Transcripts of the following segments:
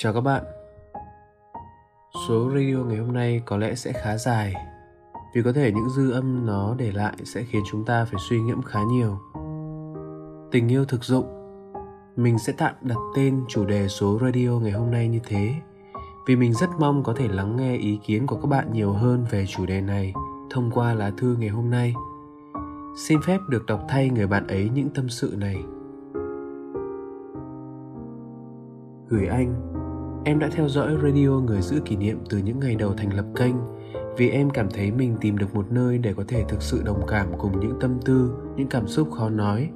Chào các bạn. Số radio ngày hôm nay có lẽ sẽ khá dài, Vì có thể những dư âm nó để lại sẽ khiến chúng ta phải suy ngẫm khá nhiều. Tình yêu thực dụng, Mình sẽ tạm đặt tên chủ đề số radio ngày hôm nay như thế, Vì mình rất mong có thể lắng nghe ý kiến của các bạn nhiều hơn về chủ đề này Thông qua lá thư ngày hôm nay. Xin phép được đọc thay người bạn ấy những tâm sự này. Gửi anh Em đã theo dõi radio Người giữ kỷ niệm từ những ngày đầu thành lập kênh vì em cảm thấy mình tìm được một nơi để có thể thực sự đồng cảm cùng những tâm tư, những cảm xúc khó nói.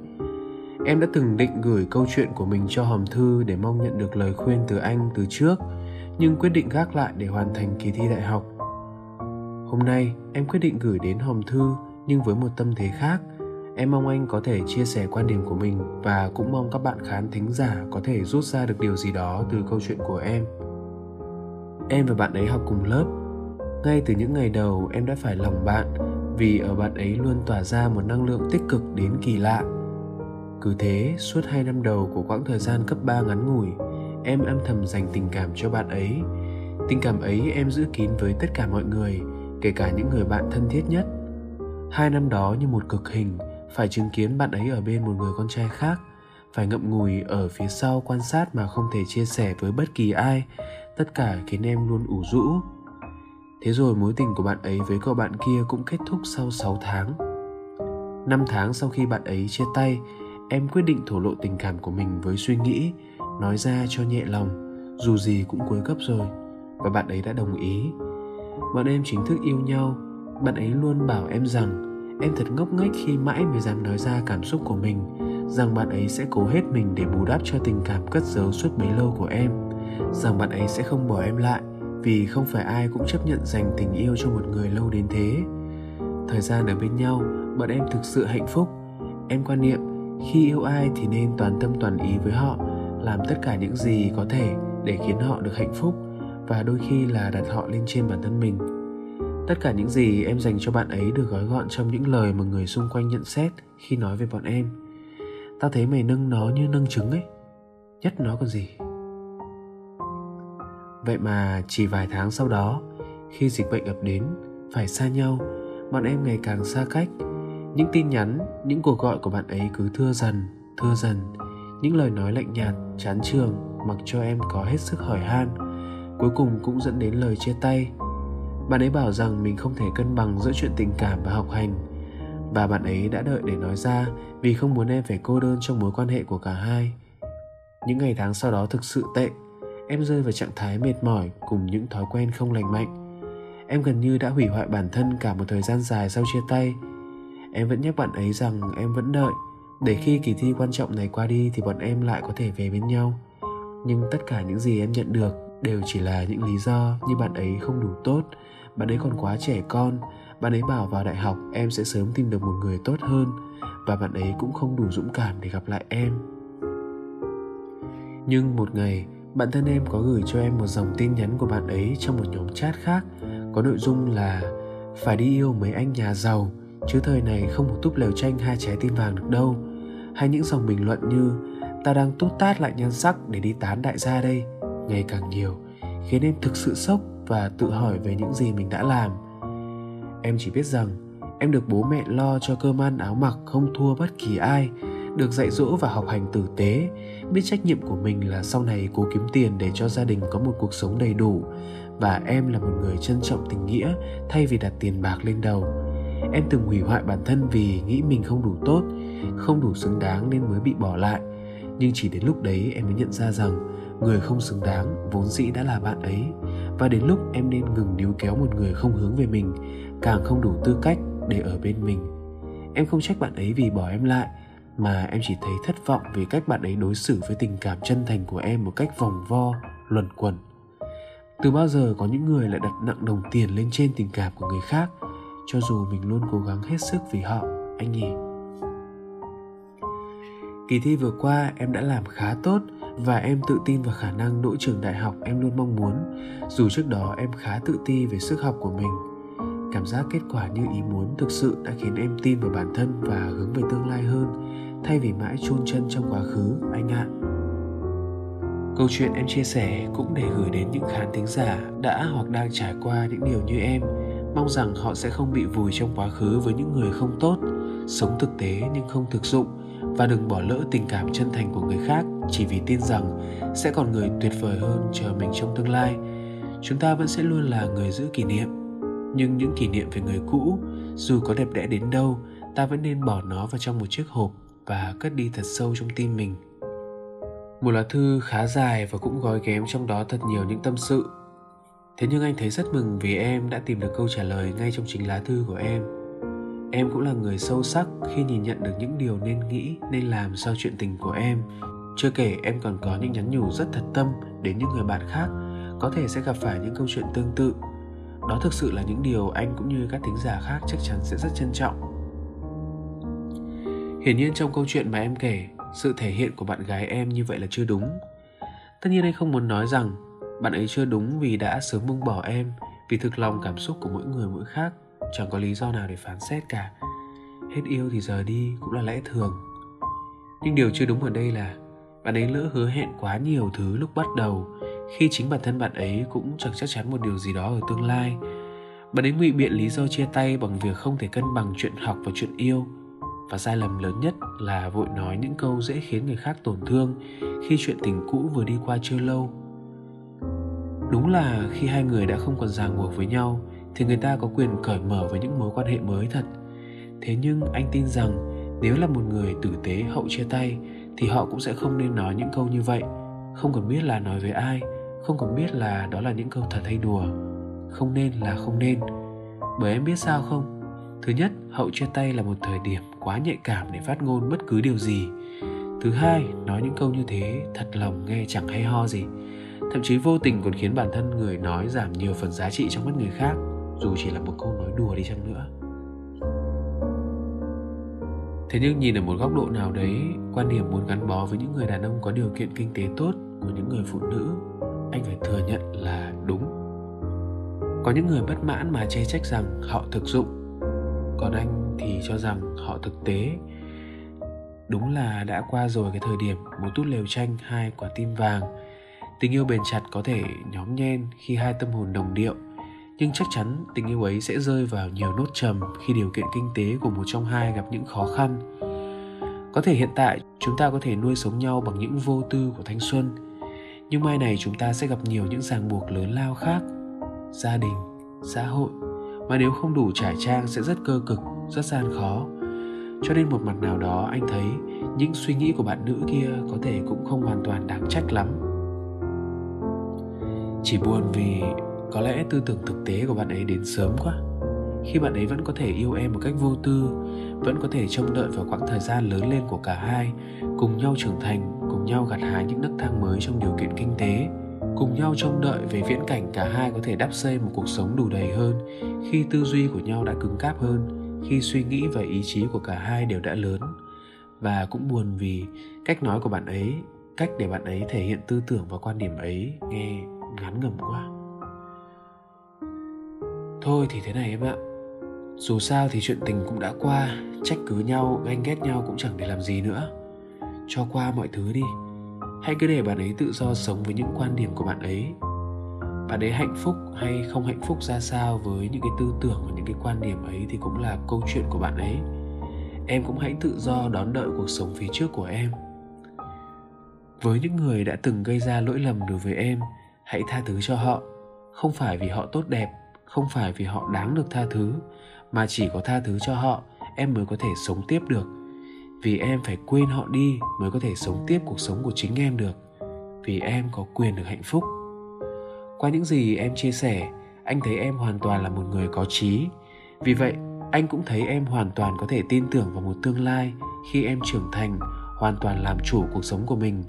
Em đã từng định gửi câu chuyện của mình cho hòm thư để mong nhận được lời khuyên từ anh từ trước, nhưng quyết định gác lại để hoàn thành kỳ thi đại học. Hôm nay, em quyết định gửi đến hòm thư nhưng với một tâm thế khác – Em mong anh có thể chia sẻ quan điểm của mình và cũng mong các bạn khán thính giả có thể rút ra được điều gì đó từ câu chuyện của em. Em và bạn ấy học cùng lớp. Ngay từ những ngày đầu em đã phải lòng bạn vì ở bạn ấy luôn tỏa ra một năng lượng tích cực đến kỳ lạ. Cứ thế, suốt hai năm đầu của quãng thời gian cấp 3 ngắn ngủi, em âm thầm dành tình cảm cho bạn ấy. Tình cảm ấy em giữ kín với tất cả mọi người, kể cả những người bạn thân thiết nhất. Hai năm đó như một cực hình, phải chứng kiến bạn ấy ở bên một người con trai khác. Phải ngậm ngùi ở phía sau quan sát mà không thể chia sẻ với bất kỳ ai. Tất cả khiến em luôn ủ rũ. Thế rồi mối tình của bạn ấy với cậu bạn kia cũng kết thúc sau 6 tháng. Năm tháng sau khi bạn ấy chia tay, em quyết định thổ lộ tình cảm của mình với suy nghĩ, nói ra cho nhẹ lòng, dù gì cũng cuối cấp rồi, và bạn ấy đã đồng ý. Bọn em chính thức yêu nhau, bạn ấy luôn bảo em rằng em thật ngốc nghếch khi mãi mới dám nói ra cảm xúc của mình, rằng bạn ấy sẽ cố hết mình để bù đắp cho tình cảm cất giấu suốt bấy lâu của em. Rằng bạn ấy sẽ không bỏ em lại, vì không phải ai cũng chấp nhận dành tình yêu cho một người lâu đến thế. Thời gian ở bên nhau, bọn em thực sự hạnh phúc. Em quan niệm, khi yêu ai thì nên toàn tâm toàn ý với họ, làm tất cả những gì có thể để khiến họ được hạnh phúc, và đôi khi là đặt họ lên trên bản thân mình tất cả những gì em dành cho bạn ấy được gói gọn trong những lời mà người xung quanh nhận xét khi nói về bọn em. Tao thấy mày nâng nó như nâng trứng ấy. Nhất nó còn gì. Vậy mà chỉ vài tháng sau đó, khi dịch bệnh ập đến, phải xa nhau, bọn em ngày càng xa cách. Những tin nhắn, những cuộc gọi của bạn ấy cứ thưa dần thưa dần. Những lời nói lạnh nhạt, chán trường mặc cho em có hết sức hỏi han. Cuối cùng cũng dẫn đến lời chia tay bạn ấy bảo rằng mình không thể cân bằng giữa chuyện tình cảm và học hành. Và bạn ấy đã đợi để nói ra vì không muốn em phải cô đơn trong mối quan hệ của cả hai. Những ngày tháng sau đó thực sự tệ, em rơi vào trạng thái mệt mỏi cùng những thói quen không lành mạnh. Em gần như đã hủy hoại bản thân cả một thời gian dài sau chia tay. Em vẫn nhắc bạn ấy rằng em vẫn đợi, để khi kỳ thi quan trọng này qua đi thì bọn em lại có thể về bên nhau. Nhưng tất cả những gì em nhận được đều chỉ là những lý do như bạn ấy không đủ tốt. Bạn ấy còn quá trẻ con. Bạn ấy bảo vào đại học em sẽ sớm tìm được một người tốt hơn và bạn ấy cũng không đủ dũng cảm để gặp lại em. Nhưng một ngày, bạn thân em có gửi cho em một dòng tin nhắn của bạn ấy trong một nhóm chat khác. Có nội dung là, phải đi yêu mấy anh nhà giàu, chứ thời này không một túp lều tranh hai trái tim vàng được đâu. Hay những dòng bình luận như, ta đang tút tát lại nhan sắc để đi tán đại gia đây ngày càng nhiều, khiến em thực sự sốc và tự hỏi về những gì mình đã làm. Em chỉ biết rằng, em được bố mẹ lo cho cơm ăn áo mặc không thua bất kỳ ai, được dạy dỗ và học hành tử tế, biết trách nhiệm của mình là sau này cố kiếm tiền để cho gia đình có một cuộc sống đầy đủ, và em là một người trân trọng tình nghĩa thay vì đặt tiền bạc lên đầu. Em từng hủy hoại bản thân vì nghĩ mình không đủ tốt, không đủ xứng đáng nên mới bị bỏ lại nhưng chỉ đến lúc đấy em mới nhận ra rằng người không xứng đáng vốn dĩ đã là bạn ấy. Và đến lúc em nên ngừng níu kéo một người không hướng về mình, càng không đủ tư cách để ở bên mình. Em không trách bạn ấy vì bỏ em lại, mà em chỉ thấy thất vọng vì cách bạn ấy đối xử với tình cảm chân thành của em một cách vòng vo, luẩn quẩn. Từ bao giờ có những người lại đặt nặng đồng tiền lên trên tình cảm của người khác, cho dù mình luôn cố gắng hết sức vì họ, anh nhỉ? Kỳ thi vừa qua em đã làm khá tốt và em tự tin vào khả năng đỗ trường đại học em luôn mong muốn. Dù trước đó em khá tự ti về sức học của mình, cảm giác kết quả như ý muốn thực sự đã khiến em tin vào bản thân và hướng về tương lai hơn, thay vì mãi chôn chân trong quá khứ, anh ạ. Câu chuyện em chia sẻ cũng để gửi đến những khán thính giả đã hoặc đang trải qua những điều như em, mong rằng họ sẽ không bị vùi trong quá khứ với những người không tốt, sống thực tế nhưng không thực dụng và đừng bỏ lỡ tình cảm chân thành của người khác chỉ vì tin rằng sẽ còn người tuyệt vời hơn chờ mình trong tương lai. Chúng ta vẫn sẽ luôn là người giữ kỷ niệm. Nhưng những kỷ niệm về người cũ, dù có đẹp đẽ đến đâu, ta vẫn nên bỏ nó vào trong một chiếc hộp và cất đi thật sâu trong tim mình. Một lá thư khá dài và cũng gói ghém trong đó thật nhiều những tâm sự. Thế nhưng anh thấy rất mừng vì em đã tìm được câu trả lời ngay trong chính lá thư của em em cũng là người sâu sắc khi nhìn nhận được những điều nên nghĩ, nên làm sau chuyện tình của em. Chưa kể em còn có những nhắn nhủ rất thật tâm đến những người bạn khác, có thể sẽ gặp phải những câu chuyện tương tự. Đó thực sự là những điều anh cũng như các thính giả khác chắc chắn sẽ rất trân trọng. Hiển nhiên trong câu chuyện mà em kể, sự thể hiện của bạn gái em như vậy là chưa đúng. Tất nhiên anh không muốn nói rằng bạn ấy chưa đúng vì đã sớm buông bỏ em, vì thực lòng cảm xúc của mỗi người mỗi khác chẳng có lý do nào để phán xét cả. Hết yêu thì giờ đi cũng là lẽ thường. Nhưng điều chưa đúng ở đây là bạn ấy lỡ hứa hẹn quá nhiều thứ lúc bắt đầu, khi chính bản thân bạn ấy cũng chẳng chắc chắn một điều gì đó ở tương lai. Bạn ấy ngụy biện lý do chia tay bằng việc không thể cân bằng chuyện học và chuyện yêu. Và sai lầm lớn nhất là vội nói những câu dễ khiến người khác tổn thương khi chuyện tình cũ vừa đi qua chưa lâu. Đúng là khi hai người đã không còn ràng buộc với nhau thì người ta có quyền cởi mở với những mối quan hệ mới thật. Thế nhưng anh tin rằng nếu là một người tử tế hậu chia tay thì họ cũng sẽ không nên nói những câu như vậy. Không còn biết là nói với ai, không còn biết là đó là những câu thật hay đùa. Không nên là không nên. Bởi em biết sao không? Thứ nhất, hậu chia tay là một thời điểm quá nhạy cảm để phát ngôn bất cứ điều gì. Thứ hai, nói những câu như thế, thật lòng nghe chẳng hay ho gì. Thậm chí vô tình còn khiến bản thân người nói giảm nhiều phần giá trị trong mắt người khác dù chỉ là một câu nói đùa đi chăng nữa. Thế nhưng nhìn ở một góc độ nào đấy, quan điểm muốn gắn bó với những người đàn ông có điều kiện kinh tế tốt của những người phụ nữ, anh phải thừa nhận là đúng. Có những người bất mãn mà chê trách rằng họ thực dụng, còn anh thì cho rằng họ thực tế. Đúng là đã qua rồi cái thời điểm một tút lều tranh hai quả tim vàng, tình yêu bền chặt có thể nhóm nhen khi hai tâm hồn đồng điệu nhưng chắc chắn tình yêu ấy sẽ rơi vào nhiều nốt trầm khi điều kiện kinh tế của một trong hai gặp những khó khăn. Có thể hiện tại, chúng ta có thể nuôi sống nhau bằng những vô tư của thanh xuân. Nhưng mai này chúng ta sẽ gặp nhiều những ràng buộc lớn lao khác. Gia đình, xã hội. Mà nếu không đủ trải trang sẽ rất cơ cực, rất gian khó. Cho nên một mặt nào đó, anh thấy, những suy nghĩ của bạn nữ kia có thể cũng không hoàn toàn đáng trách lắm. Chỉ buồn vì có lẽ tư tưởng thực tế của bạn ấy đến sớm quá. Khi bạn ấy vẫn có thể yêu em một cách vô tư, vẫn có thể trông đợi vào quãng thời gian lớn lên của cả hai, cùng nhau trưởng thành, cùng nhau gặt hái những nấc thang mới trong điều kiện kinh tế, cùng nhau trông đợi về viễn cảnh cả hai có thể đắp xây một cuộc sống đủ đầy hơn khi tư duy của nhau đã cứng cáp hơn, khi suy nghĩ và ý chí của cả hai đều đã lớn. Và cũng buồn vì cách nói của bạn ấy, cách để bạn ấy thể hiện tư tưởng và quan điểm ấy nghe ngắn ngầm quá thôi thì thế này em ạ. Dù sao thì chuyện tình cũng đã qua, trách cứ nhau, ganh ghét nhau cũng chẳng để làm gì nữa. Cho qua mọi thứ đi. Hãy cứ để bạn ấy tự do sống với những quan điểm của bạn ấy. Bạn ấy hạnh phúc hay không hạnh phúc ra sao với những cái tư tưởng và những cái quan điểm ấy thì cũng là câu chuyện của bạn ấy. Em cũng hãy tự do đón đợi cuộc sống phía trước của em. Với những người đã từng gây ra lỗi lầm đối với em, hãy tha thứ cho họ. Không phải vì họ tốt đẹp không phải vì họ đáng được tha thứ, mà chỉ có tha thứ cho họ, em mới có thể sống tiếp được. Vì em phải quên họ đi mới có thể sống tiếp cuộc sống của chính em được. Vì em có quyền được hạnh phúc. Qua những gì em chia sẻ, anh thấy em hoàn toàn là một người có trí. Vì vậy, anh cũng thấy em hoàn toàn có thể tin tưởng vào một tương lai khi em trưởng thành, hoàn toàn làm chủ cuộc sống của mình.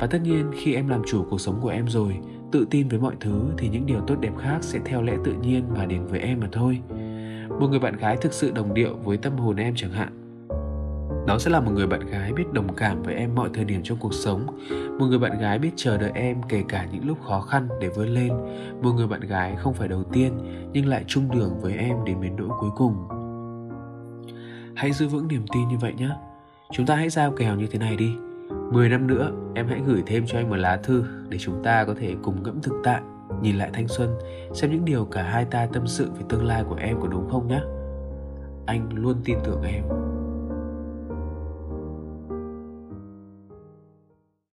Và tất nhiên, khi em làm chủ cuộc sống của em rồi tự tin với mọi thứ thì những điều tốt đẹp khác sẽ theo lẽ tự nhiên mà đến với em mà thôi. Một người bạn gái thực sự đồng điệu với tâm hồn em chẳng hạn. Đó sẽ là một người bạn gái biết đồng cảm với em mọi thời điểm trong cuộc sống. Một người bạn gái biết chờ đợi em kể cả những lúc khó khăn để vươn lên. Một người bạn gái không phải đầu tiên nhưng lại chung đường với em đến bến đỗ cuối cùng. Hãy giữ vững niềm tin như vậy nhé. Chúng ta hãy giao kèo như thế này đi. 10 năm nữa, em hãy gửi thêm cho anh một lá thư để chúng ta có thể cùng ngẫm thực tại, nhìn lại thanh xuân, xem những điều cả hai ta tâm sự về tương lai của em có đúng không nhé. Anh luôn tin tưởng em.